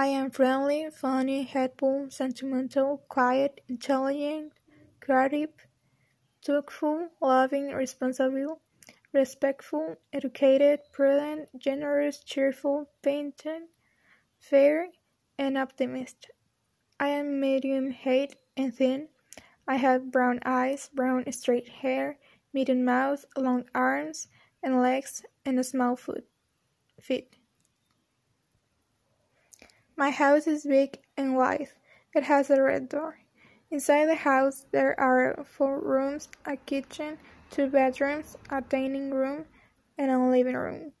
I am friendly, funny, helpful, sentimental, quiet, intelligent, creative, truthful, loving, responsible, respectful, educated, prudent, generous, cheerful, patient, fair, and optimistic. I am medium height and thin. I have brown eyes, brown straight hair, medium mouth, long arms and legs, and a small foot. feet. My house is big and wide. It has a red door. Inside the house there are four rooms, a kitchen, two bedrooms, a dining room, and a living room.